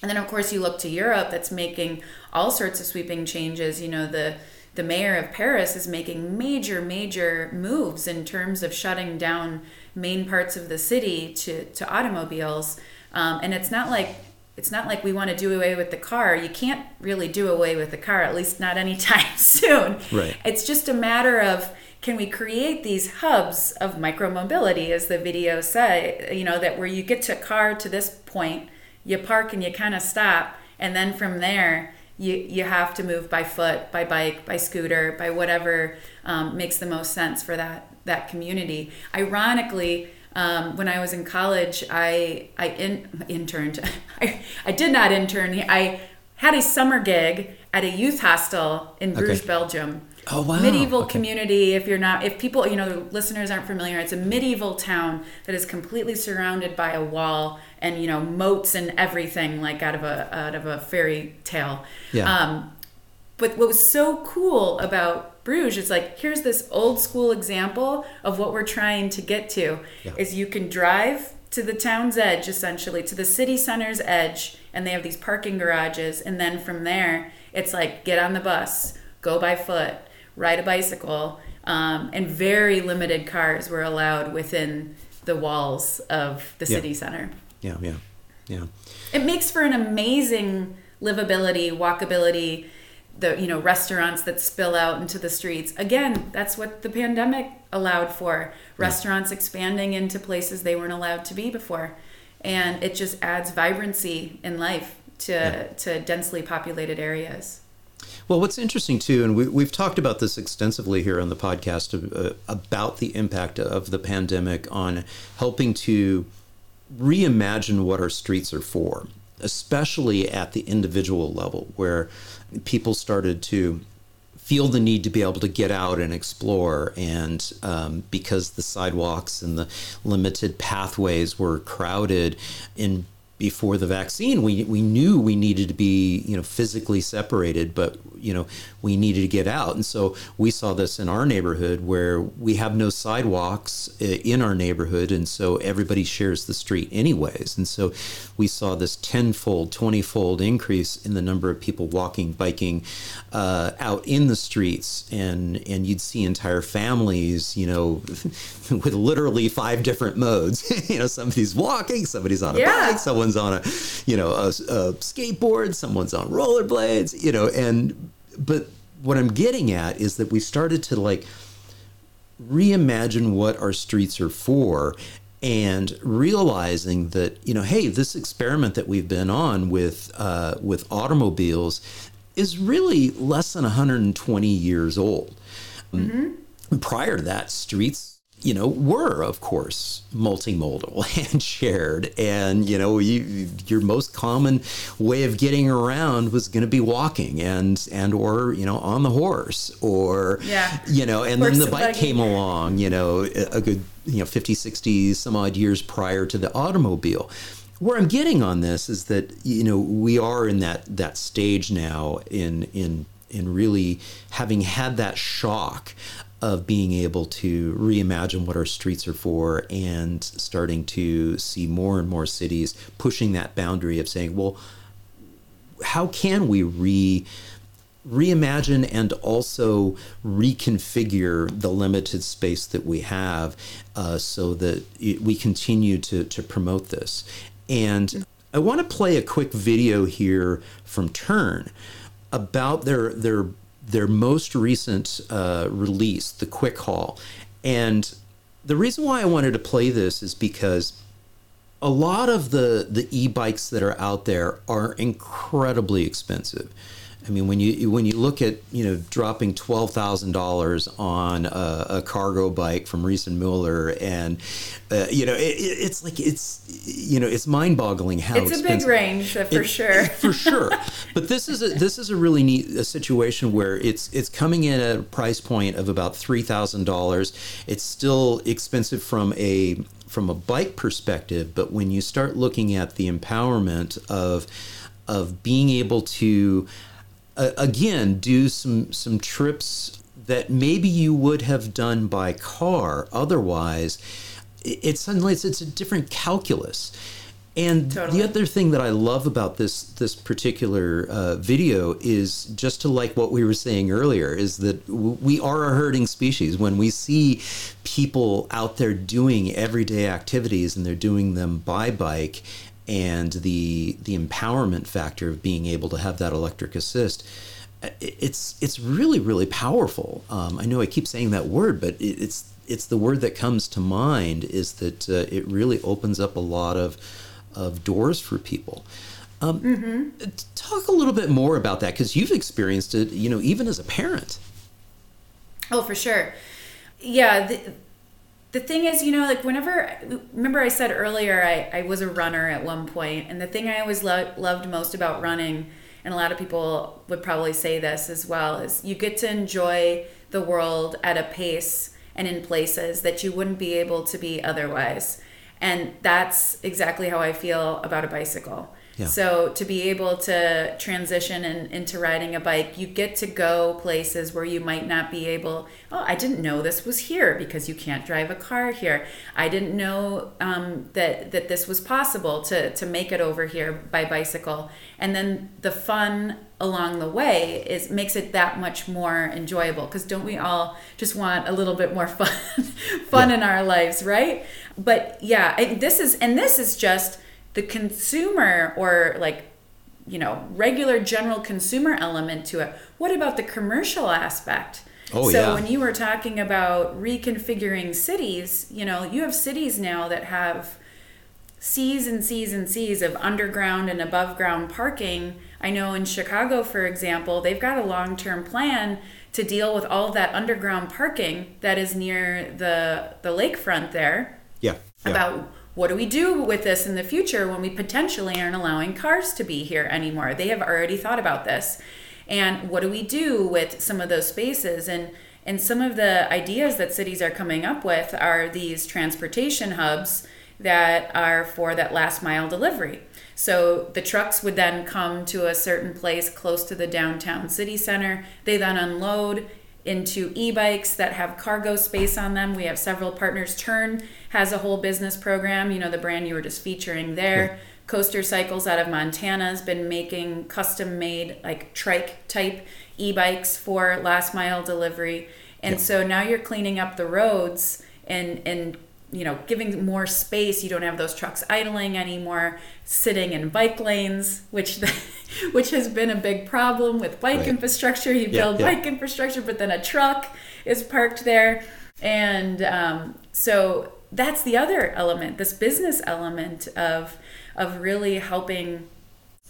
and then, of course, you look to Europe that's making all sorts of sweeping changes. You know, the the mayor of Paris is making major, major moves in terms of shutting down main parts of the city to, to automobiles. Um, and it's not like it's not like we want to do away with the car. You can't really do away with the car, at least not anytime *laughs* soon. Right. It's just a matter of can we create these hubs of micromobility, as the video say, you know, that where you get to car to this point, you park and you kind of stop, and then from there, you, you have to move by foot, by bike, by scooter, by whatever um, makes the most sense for that that community. Ironically, um, when I was in college, I I in, interned. *laughs* I, I did not intern. I had a summer gig at a youth hostel in Bruges, okay. Belgium. Oh wow! Medieval okay. community. If you're not, if people, you know, the listeners aren't familiar, it's a medieval town that is completely surrounded by a wall and you know moats and everything, like out of a out of a fairy tale. Yeah. Um, but what was so cool about Bruges is like here's this old school example of what we're trying to get to yeah. is you can drive to the town's edge essentially to the city center's edge and they have these parking garages and then from there it's like get on the bus go by foot ride a bicycle um, and very limited cars were allowed within the walls of the city center. Yeah yeah yeah. It makes for an amazing livability walkability the you know restaurants that spill out into the streets. Again that's what the pandemic allowed for restaurants expanding into places they weren't allowed to be before. And it just adds vibrancy in life to yeah. to densely populated areas. Well, what's interesting too, and we, we've talked about this extensively here on the podcast uh, about the impact of the pandemic on helping to reimagine what our streets are for, especially at the individual level, where people started to feel the need to be able to get out and explore. And um, because the sidewalks and the limited pathways were crowded in before the vaccine, we, we knew we needed to be, you know, physically separated, but, you know, we needed to get out. And so we saw this in our neighborhood where we have no sidewalks uh, in our neighborhood. And so everybody shares the street anyways. And so we saw this tenfold, 20 fold increase in the number of people walking, biking uh, out in the streets. And, and you'd see entire families, you know, *laughs* with literally five different modes. *laughs* you know, somebody's walking, somebody's on a yeah. bike, someone's on a, you know, a, a skateboard, someone's on rollerblades, you know, and but what I'm getting at is that we started to like reimagine what our streets are for and realizing that you know hey this experiment that we've been on with uh, with automobiles is really less than 120 years old mm-hmm. prior to that streets you know, were of course multimodal *laughs* and shared, and you know, you, your most common way of getting around was going to be walking and and or you know on the horse or yeah. you know, and Horse then the bike came along, you know, a good you know 50, 60 some odd years prior to the automobile. Where I'm getting on this is that you know we are in that that stage now in in in really having had that shock of being able to reimagine what our streets are for and starting to see more and more cities pushing that boundary of saying, well, how can we re reimagine and also reconfigure the limited space that we have uh, so that it, we continue to, to promote this. And I want to play a quick video here from Tern about their their their most recent uh, release, the Quick Haul. And the reason why I wanted to play this is because a lot of the the e-bikes that are out there are incredibly expensive. I mean, when you when you look at you know dropping twelve thousand dollars on a, a, cargo bike from Riese and Müller, and uh, you know it, it's like it's you know it's mind boggling how it's expensive. a big range for It- sure. *laughs* for sure. But this is a this is a really neat a situation where it's it's coming in at a price point of about three thousand dollars. It's still expensive from a from a bike perspective, but when you start looking at the empowerment of of being able to uh, again do some some trips that maybe you would have done by car otherwise it- it's suddenly it's, it's a different calculus and Totally. the other thing that I love about this this particular uh, video is just to like what we were saying earlier is that w- we are a herding species. When we see people out there doing everyday activities and they're doing them by bike, and the the empowerment factor of being able to have that electric assist, it- it's it's really really powerful. Um, I know I keep saying that word, but it, it's it's the word that comes to mind is that uh, it really opens up a lot of of doors for people. Um, t- Talk a little bit more about that because you've experienced it, you know, even as a parent. Oh, for sure. Yeah. The, the thing is, you know, like whenever, remember I said earlier, I, I was a runner at one point, and the thing I always lo- loved most about running, and a lot of people would probably say this as well, is you get to enjoy the world at a pace and in places that you wouldn't be able to be otherwise. And that's exactly how I feel about a bicycle. Yeah. So to be able to transition in, into riding a bike, you get to go places where you might not be able. Oh, I didn't know this was here because you can't drive a car here. I didn't know um, that that this was possible to to make it over here by bicycle. And then the fun along the way is makes it that much more enjoyable. Because don't we all just want a little bit more *laughs* fun, fun Yeah. in our lives, right? But yeah, I, this is and this is just the consumer or like you know regular general consumer element to it what about the commercial aspect Oh, so yeah. when you were talking about reconfiguring cities you know you have cities now that have seas and seas and seas of underground and above ground parking i know in chicago for example they've got a long-term plan to deal with all of that underground parking that is near the the lakefront there Yeah. yeah. about what do we do with this in the future when we potentially aren't allowing cars to be here anymore. They have already thought about this. And what do we do with some of those spaces? And and some of the ideas that cities are coming up with are these transportation hubs that are for that last mile delivery. So the trucks would then come to a certain place close to the downtown city center. They then unload into e-bikes that have cargo space on them. We have several partners. Tern has a whole business program, you know, the brand you were just featuring there. Coaster Cycles out of Montana has been making custom made like trike type e-bikes for last mile delivery. And so now you're cleaning up the roads and and you know, giving more space. You don't have those trucks idling anymore, sitting in bike lanes, which *laughs* which has been a big problem with bike Right. infrastructure. You Yeah, build yeah. bike infrastructure, but then a truck is parked there, and um, so that's the other element, this business element of of really helping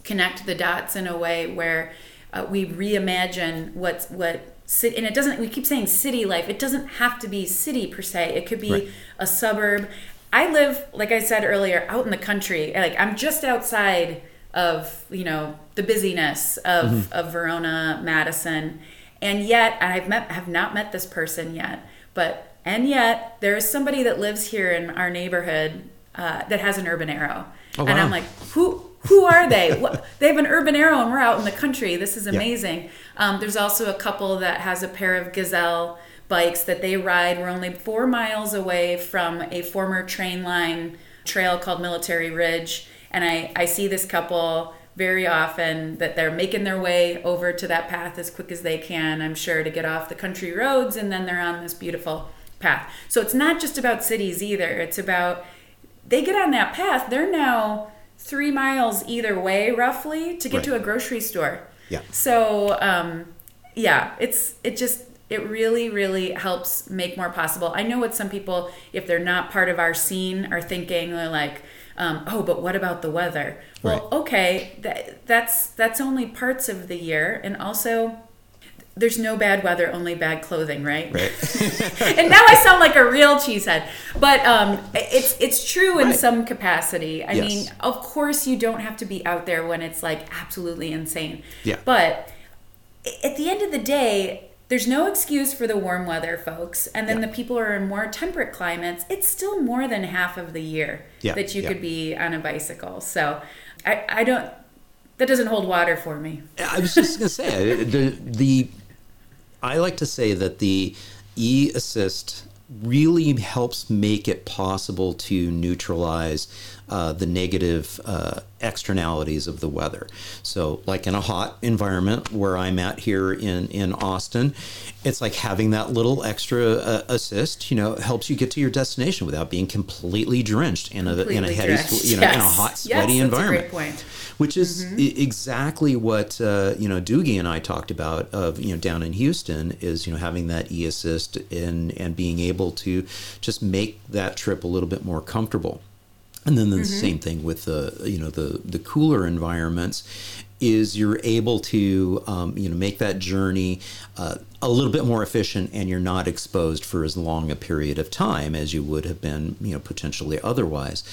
connect the dots in a way where uh, we reimagine what's what city, and it doesn't. We keep saying city life. It doesn't have to be city per se. It could be Right. a suburb. I live, like I said earlier, out in the country. Like I'm just outside of you know the busyness of of Verona, Madison, and yet I've met have not met this person yet. But and yet there is somebody that lives here in our neighborhood uh, that has an urban arrow, Oh, and I'm like, who who are they? what, they have an urban arrow, and we're out in the country. This is amazing. Um, there's also a couple that has a pair of gazelle bikes that they ride. We're only four miles away from a former train line trail called Military Ridge, and I I see this couple very often that they're making their way over to that path as quick as they can. I'm sure to get off the country roads, and then they're on this beautiful path. So it's not just about cities either. It's about they get on that path, they're now three miles either way, roughly, to get Right. to a grocery store. Yeah. So, um, yeah, it's it just it really really helps make more possible. I know what some people, if they're not part of our scene, are thinking. They're like, um, "Oh, but what about the weather?" Well, okay, that, that's that's only parts of the year, and also. There's no bad weather, only bad clothing, right? Right. *laughs* and now I sound like a real cheesehead, but um, it's it's true in Right. some capacity. I Yes. mean, of course, you don't have to be out there when it's like absolutely insane. Yeah. But at the end of the day, there's no excuse for the warm weather, folks. And then Yeah. the people who are in more temperate climates, it's still more than half of the year Yeah, that you yeah. could be on a bicycle. So I, I don't. That doesn't hold water for me. I was just going to say the the I like to say that the e assist really helps make it possible to neutralize uh, the negative uh, externalities of the weather. So, like in a hot environment where I'm at here in in Austin, it's like having that little extra uh, assist. You know, helps you get to your destination without being completely drenched in a in a drenched. you know, in a Yes. hot, Yes, sweaty that's a environment great point. Which is e- exactly what uh, you know Doogie and I talked about of you know down in Houston is you know having that e assist and and being able to just make that trip a little bit more comfortable. And then the same thing with the you know the the cooler environments is you're able to um, you know make that journey uh, a little bit more efficient and you're not exposed for as long a period of time as you would have been you know potentially otherwise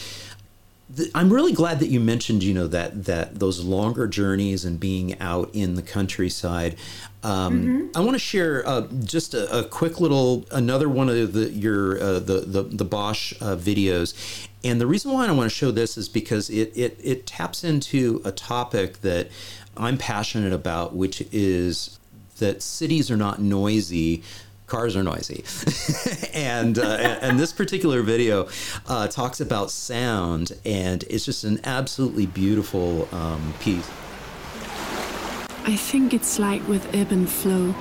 I'm really glad that you mentioned, you know, that that those longer journeys and being out in the countryside. Um, I want to share uh, just a, a quick little another one of the your uh, the, the the Bosch uh, videos, and the reason why I want to show this is because it it it taps into a topic that I'm passionate about, which is that cities are not noisy cars are noisy *laughs* and uh, and this particular video uh, talks about sound and it's just an absolutely beautiful um, piece I think it's like with ebb and flow.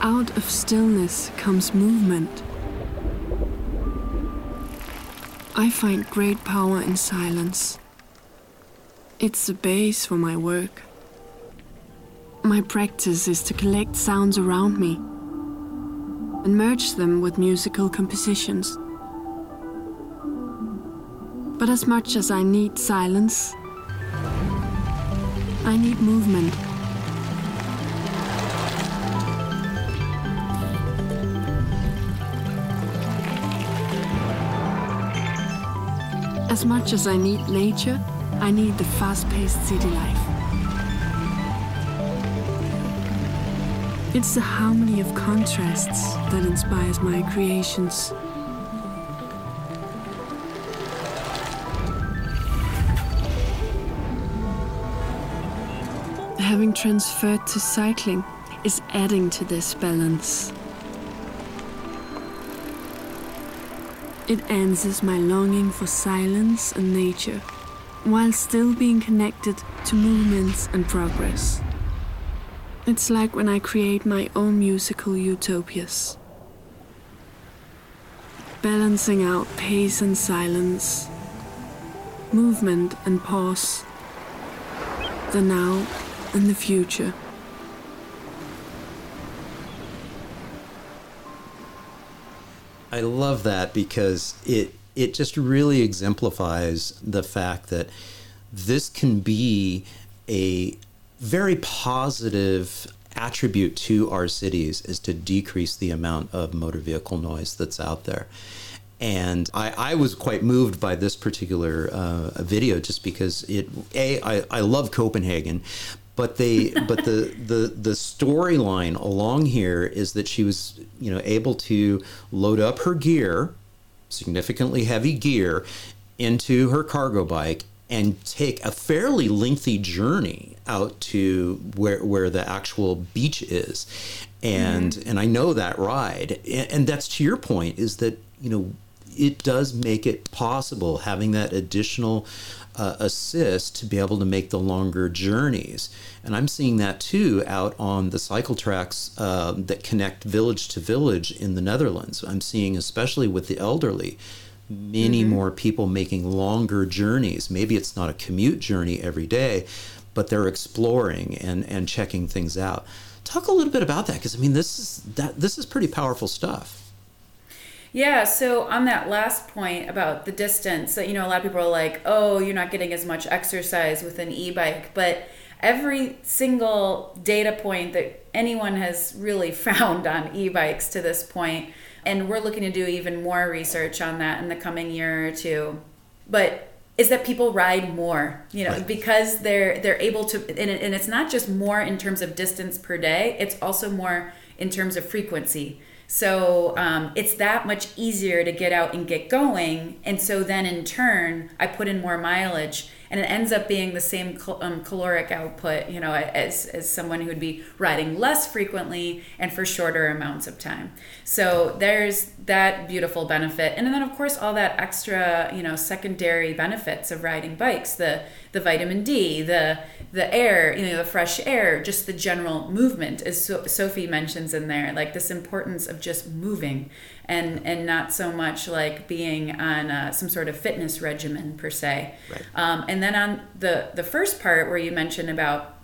Out of stillness comes movement. I find great power in silence. It's the base for my work. My practice is to collect sounds around me and merge them with musical compositions. But as much as I need silence, I need movement. As much as I need nature, I need the fast paced city life. It's the harmony of contrasts that inspires my creations. Having transferred to cycling is adding to this balance. It answers my longing for silence and nature, while still being connected to movements and progress. It's like when I create my own musical utopias. Balancing out pace and silence, movement and pause, the now and the future. I love that because it it just really exemplifies the fact that this can be a very positive attribute to our cities is to decrease the amount of motor vehicle noise that's out there. And I, I was quite moved by this particular uh, video just because it, A, I, I love Copenhagen, but they *laughs* but the the the storyline along here is that she was you know able to load up her gear significantly heavy gear into her cargo bike and take a fairly lengthy journey out to where where the actual beach is and mm-hmm. and I know that ride and, and that's to your point is that you know it does make it possible having that additional uh, assist to be able to make the longer journeys. And I'm seeing that too out on the cycle tracks uh, that connect village to village in the Netherlands. I'm seeing, especially with the elderly, many mm-hmm. more people making longer journeys. Maybe it's not a commute journey every day, but they're exploring and, and checking things out. Talk a little bit about that because I mean this is that this is pretty powerful stuff. Yeah, so on that last point about the distance, you know, a lot of people are like, "Oh, you're not getting as much exercise with an e-bike," but every single data point that anyone has really *laughs* found on e-bikes to this point and we're looking to do even more research on that in the coming year or two. But is that people ride more you know right. because they're they're able to and, it, and it's not just more in terms of distance per day it's also more in terms of frequency. So um, it's that much easier to get out and get going. And so then in turn i put in more mileage and it ends up being the same um, caloric output, you know, as, as someone who would be riding less frequently and for shorter amounts of time. So there's that beautiful benefit, and then of course all that extra, you know, secondary benefits of riding bikes, the the vitamin D, the the air, you know, the fresh air, just the general movement, as so- Sophie mentions in there, like this importance of just moving and and not so much like being on uh, some sort of fitness regimen per se. Right. Um, and then on the the first part where you mentioned about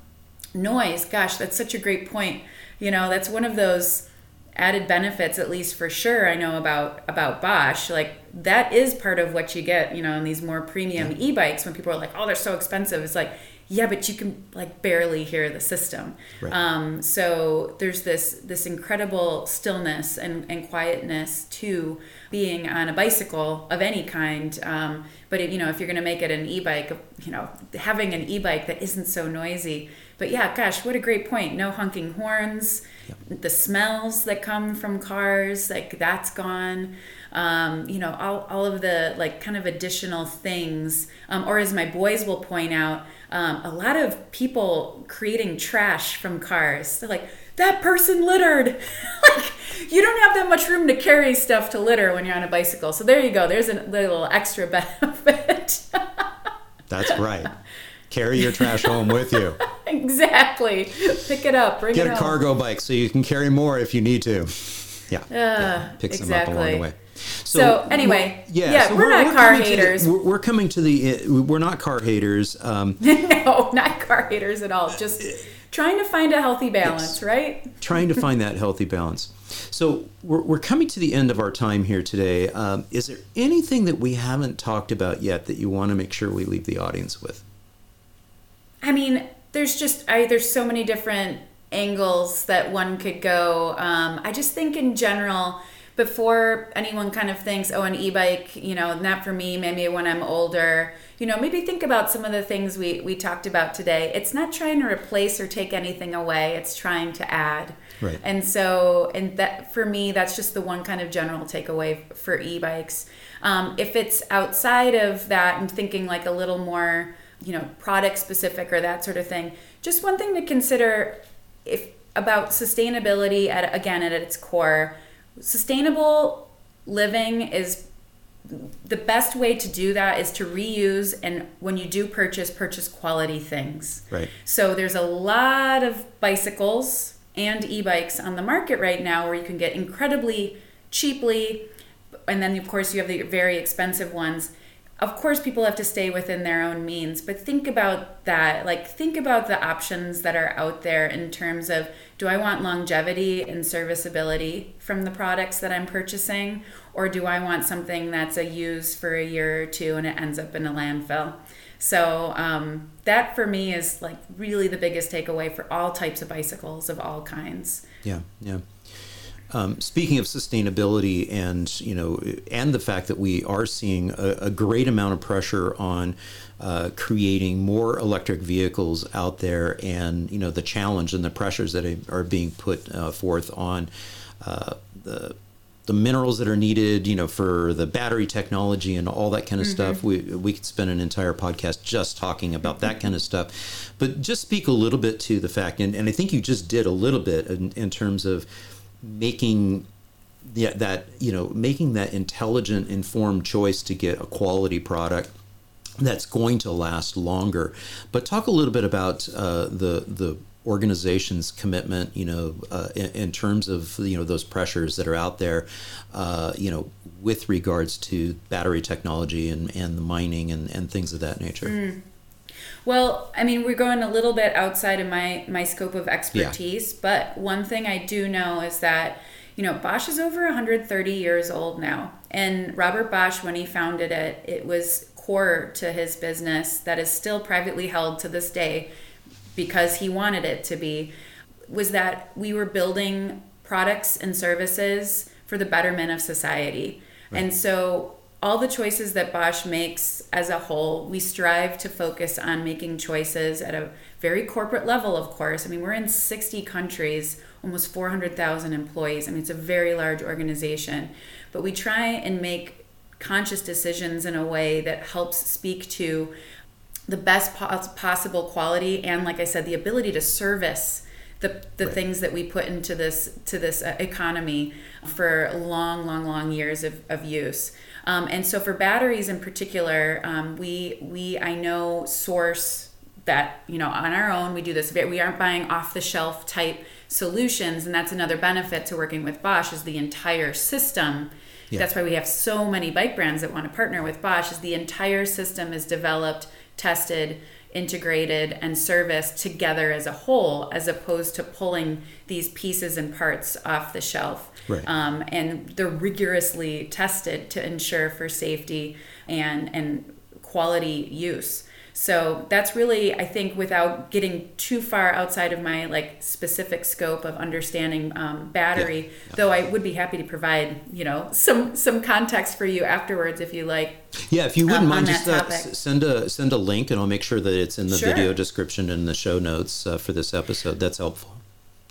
noise, gosh, that's such a great point. You know, that's one of those added benefits at least for sure i know about about bosch like that is part of what you get you know in these more premium yeah. e-bikes when people are like oh they're so expensive it's like yeah but you can like barely hear the system. Right. um, so there's this this incredible stillness and, and quietness to being on a bicycle of any kind. Um, but if, you know if you're going to make it an e-bike you know having an e-bike that isn't so noisy. But yeah gosh what a great point. No honking horns. The smells that come from cars like that's gone. Um, you know all, all of the like kind of additional things. Um, or as my boys will point out um, a lot of people creating trash from cars. They're like, that person littered. *laughs* like, you don't have that much room to carry stuff to litter when you're on a bicycle. So there you go. There's a little extra *laughs* benefit. That's right. Carry your trash home with you. *laughs* exactly. Pick it up. Bring Get it a cargo bike so you can carry more if you need to. Yeah. Uh, yeah. Picks exactly. them up along the way. So, so anyway, we're, yeah, yeah so we're, we're, not we're car haters. The, we're, coming to the. We're not car haters. Um, *laughs* no, not car haters at all. Just trying to find a healthy balance, yes. right? trying to find that healthy balance. So we're, we're coming to the end of our time here today. Um, is there anything that we haven't talked about yet that you want to make sure we leave the audience with? I mean, there's just I, there's so many different angles that one could go. Um, I just think in general before anyone kind of thinks, oh, an e bike, you know, not for me, maybe when I'm older, you know, maybe think about some of the things we, we talked about today. It's not trying to replace or take anything away, it's trying to add. Right. And so, and that for me, that's just the one kind of general takeaway for e bikes. Um, if it's outside of that and thinking like a little more, you know, product specific or that sort of thing, just one thing to consider if about sustainability at again at its core sustainable living is the best way to do that is to reuse and when you do purchase purchase quality things. Right. So there's a lot of bicycles and e-bikes on the market right now where you can get incredibly cheaply and then of course you have the very expensive ones of course people have to stay within their own means but think about that like think about the options that are out there in terms of do i want longevity and serviceability from the products that i'm purchasing or do i want something that's a use for a year or two and it ends up in a landfill So um, that for me is like really the biggest takeaway for all types of bicycles of all kinds. Yeah, yeah. Um, speaking of sustainability and you know and the fact that we are seeing a, a great amount of pressure on uh, creating more electric vehicles out there and you know the challenge and the pressures that are being put uh, forth on uh, the the minerals that are needed, you know, for the battery technology and all that kind of mm-hmm. stuff. We we could spend an entire podcast just talking about that kind of stuff. But just speak a little bit to the fact, and, and I think you just did a little bit in, in terms of making that you know making that intelligent informed choice to get a quality product that's going to last longer but talk a little bit about uh, the the organization's commitment you know uh, in, in, terms of you know those pressures that are out there uh, you know with regards to battery technology and, and the mining and, and things of that nature mm. Well, I mean, we're going a little bit outside of my my scope of expertise, yeah. but one thing I do know is that you know Bosch is over 130 years old now, and Robert Bosch, when he founded it, it was core to his business that is still privately held to this day because he wanted it to be. Was that we were building products and services for the betterment of society. Right. And so all the choices that Bosch makes as a whole, we strive to focus on making choices at a very corporate level, of course. I mean, we're in 60 countries, almost 400,000 employees. I mean, it's a very large organization. But we try and make conscious decisions in a way that helps speak to the best possible quality and, like I said, the ability to service the, the right. things that we put into this to this uh, economy for long, long, long years of, of use. Um, and so for batteries in particular, um, we we I know source that you know on our own we do this. We aren't buying off the shelf type solutions, and that's another benefit to working with Bosch is the entire system. Yeah. That's why we have so many bike brands that want to partner with Bosch. Is the entire system is developed, tested, integrated and serviced together as a whole as opposed to pulling these pieces and parts off the shelf right. um, and they're rigorously tested to ensure for safety and and quality use so that's really, I think, without getting too far outside of my like specific scope of understanding um, battery. Yeah. Yeah. Though I would be happy to provide, you know, some some context for you afterwards if you like. Yeah, if you wouldn't um, mind, just uh, send a send a link, and I'll make sure that it's in the sure. video description and the show notes uh, for this episode. That's helpful.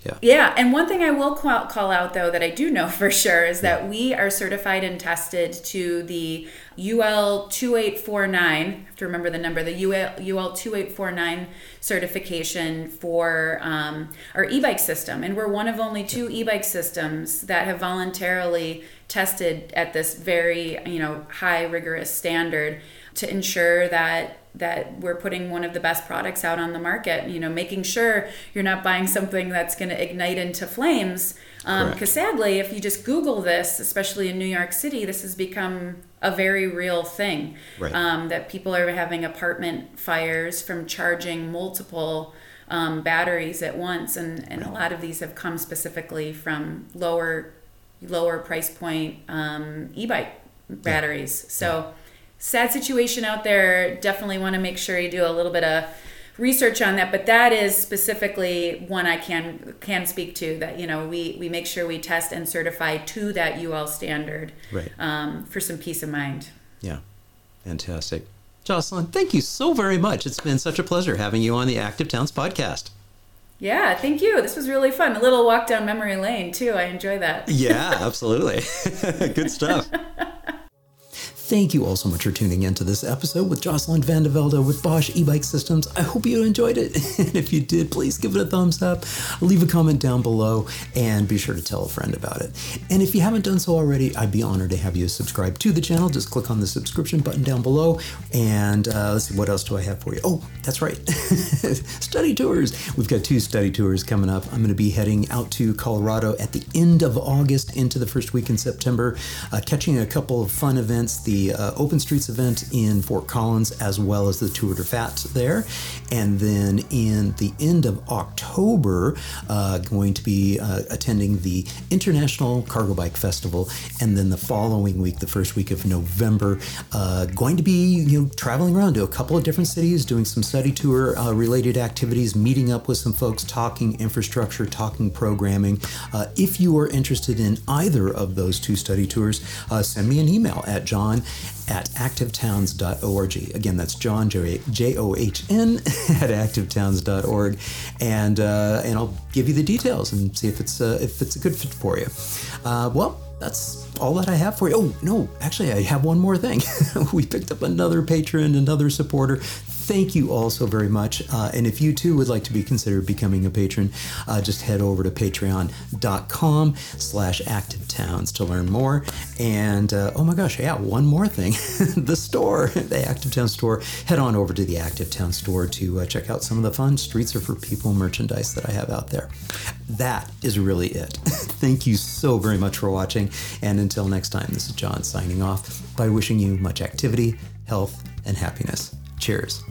Yeah. Yeah. And one thing I will call, call out, though, that I do know *laughs* for sure is that yeah. we are certified and tested to the UL 2849. I have to remember the number, the UL, UL 2849 certification for um, our e bike system. And we're one of only two e bike systems that have voluntarily tested at this very, you know, high rigorous standard to ensure that that we're putting one of the best products out on the market you know making sure you're not buying something that's going to ignite into flames because um, sadly if you just google this especially in new york city this has become a very real thing right. um, that people are having apartment fires from charging multiple um, batteries at once and, and right. a lot of these have come specifically from lower lower price point um, e-bike batteries yeah. so yeah sad situation out there. Definitely want to make sure you do a little bit of research on that but that is specifically one i can can speak to that you know we we make sure we test and certify to that ul standard right um, for some peace of mind yeah fantastic jocelyn thank you so very much it's been such a pleasure having you on the active towns podcast yeah, thank you. This was really fun. A little walk down memory lane, too. I enjoy that. yeah, *laughs* absolutely. *laughs* Good stuff. *laughs* Thank you all so much for tuning in to this episode with Jocelyn Van de Velde with Bosch e-bike systems. I hope you enjoyed it. *laughs* And if you did, please give it a thumbs up, leave a comment down below, and be sure to tell a friend about it. And if you haven't done so already, I'd be honored to have you subscribe to the channel. Just click on the subscription button down below. And uh, let's see, what else do I have for you? Oh, that's right. *laughs* study tours. We've got two study tours coming up. I'm going to be heading out to Colorado at the end of August into the first week in September, uh, catching a couple of fun events. The uh, Open Streets event in Fort Collins as well as the Tour de Fat there. And then in the end of October, uh, going to be uh, attending the International Cargo Bike Festival. And then the following week, the first week of November, uh, going to be you know traveling around to a couple of different cities, doing some study tour uh, related activities, meeting up with some folks, talking infrastructure, talking programming. Uh, if you are interested in either of those two study tours, send me an email at john at activetowns.org. Again, that's John, J O H N, *laughs* at activetowns.org. And, uh, and I'll give you the details and see if it's, uh, if it's a good fit for you. Uh, well, that's all that I have for you. Oh, no, actually, I have one more thing. *laughs* we picked up another patron, another supporter thank you all so very much. Uh, and if you too would like to be considered becoming a patron, uh, just head over to patreon.com slash activetowns to learn more. And uh, oh my gosh, yeah, one more thing. *laughs* the store, the Active Town store. Head on over to the Active Town store to uh, check out some of the fun Streets Are For People merchandise that I have out there. That is really it. *laughs* thank you so very much for watching. And until next time, this is John signing off by wishing you much activity, health, and happiness. Cheers.